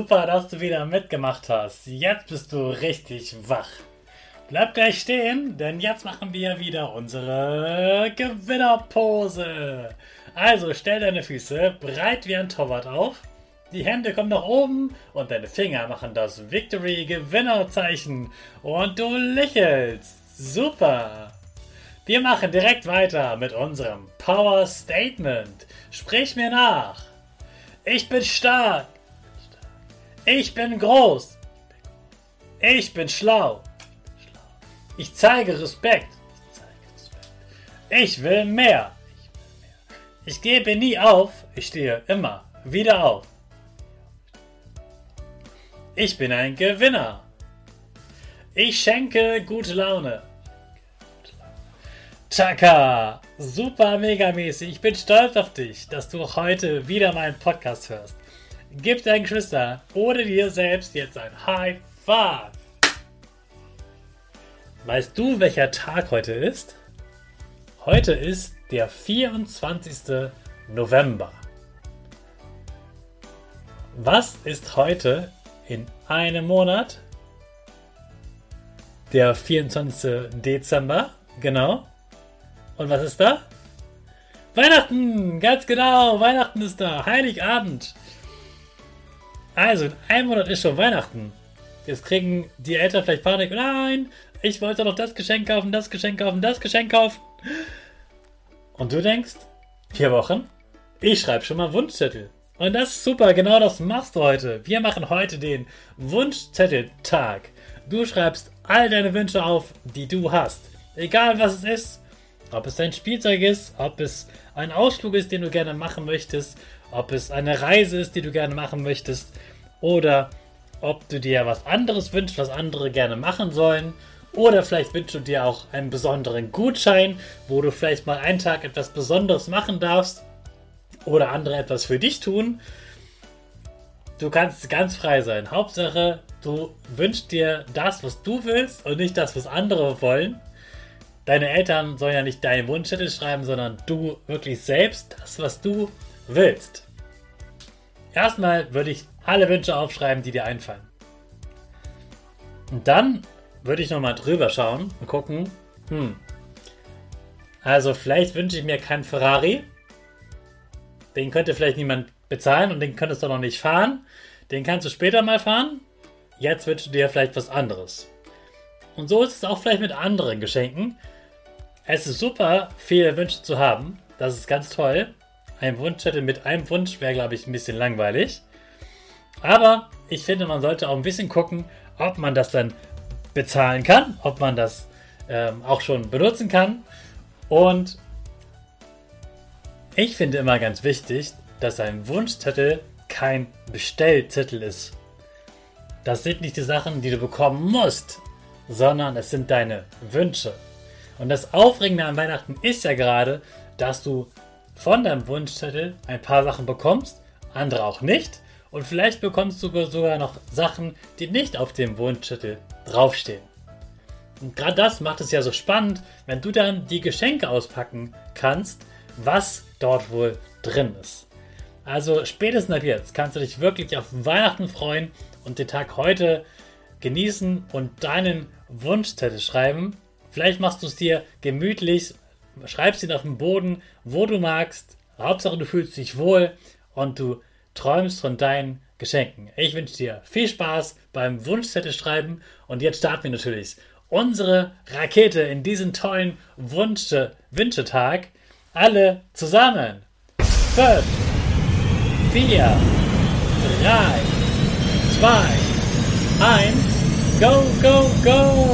Super, dass du wieder mitgemacht hast. Jetzt bist du richtig wach. Bleib gleich stehen, denn jetzt machen wir wieder unsere Gewinnerpose. Also stell deine Füße breit wie ein Torwart auf. Die Hände kommen nach oben und deine Finger machen das Victory Gewinnerzeichen. Und du lächelst. Super. Wir machen direkt weiter mit unserem Power Statement. Sprich mir nach. Ich bin stark. Ich bin groß. Ich bin schlau. Ich zeige Respekt. Ich will mehr. Ich gebe nie auf. Ich stehe immer wieder auf. Ich bin ein Gewinner. Ich schenke gute Laune. Chaka, super megamäßig. Ich bin stolz auf dich, dass du heute wieder meinen Podcast hörst. Gib deinen Geschwister oder dir selbst jetzt ein High Five. Weißt du, welcher Tag heute ist? Heute ist der 24. November. Was ist heute in einem Monat? Der 24. Dezember, genau. Und was ist da? Weihnachten, ganz genau, Weihnachten ist da, Heiligabend. Also, in einem Monat ist schon Weihnachten. Jetzt kriegen die Eltern vielleicht Panik. Nein, ich wollte noch das Geschenk kaufen, das Geschenk kaufen, das Geschenk kaufen. Und du denkst, vier Wochen? Ich schreibe schon mal Wunschzettel. Und das ist super, genau das machst du heute. Wir machen heute den Wunschzetteltag. Du schreibst all deine Wünsche auf, die du hast. Egal was es ist. Ob es dein Spielzeug ist, ob es ein Ausflug ist, den du gerne machen möchtest, ob es eine Reise ist, die du gerne machen möchtest oder ob du dir was anderes wünschst, was andere gerne machen sollen. Oder vielleicht wünschst du dir auch einen besonderen Gutschein, wo du vielleicht mal einen Tag etwas Besonderes machen darfst oder andere etwas für dich tun. Du kannst ganz frei sein. Hauptsache, du wünschst dir das, was du willst und nicht das, was andere wollen. Deine Eltern sollen ja nicht deinen Wunschzettel schreiben, sondern du wirklich selbst das, was du willst. Erstmal würde ich alle Wünsche aufschreiben, die dir einfallen. Und dann würde ich nochmal drüber schauen und gucken, hm, also vielleicht wünsche ich mir keinen Ferrari. Den könnte vielleicht niemand bezahlen und den könntest du noch nicht fahren. Den kannst du später mal fahren. Jetzt wünschst du dir vielleicht was anderes. Und so ist es auch vielleicht mit anderen Geschenken. Es ist super, viele Wünsche zu haben. Das ist ganz toll. Ein Wunschzettel mit einem Wunsch wäre, glaube ich, ein bisschen langweilig. Aber ich finde, man sollte auch ein bisschen gucken, ob man das dann bezahlen kann, ob man das ähm, auch schon benutzen kann. Und ich finde immer ganz wichtig, dass ein Wunschzettel kein Bestellzettel ist. Das sind nicht die Sachen, die du bekommen musst, sondern es sind deine Wünsche. Und das Aufregende an Weihnachten ist ja gerade, dass du von deinem Wunschzettel ein paar Sachen bekommst, andere auch nicht. Und vielleicht bekommst du sogar noch Sachen, die nicht auf dem Wunschzettel draufstehen. Und gerade das macht es ja so spannend, wenn du dann die Geschenke auspacken kannst, was dort wohl drin ist. Also spätestens ab jetzt kannst du dich wirklich auf Weihnachten freuen und den Tag heute genießen und deinen Wunschzettel schreiben. Vielleicht machst du es dir gemütlich, schreibst ihn auf den Boden, wo du magst. Hauptsache du fühlst dich wohl und du träumst von deinen Geschenken. Ich wünsche dir viel Spaß beim Wunschzettel schreiben und jetzt starten wir natürlich unsere Rakete in diesen tollen Wünsche Wünschetag. Alle zusammen. 5, 4, 3, 2, 1, go, go, go!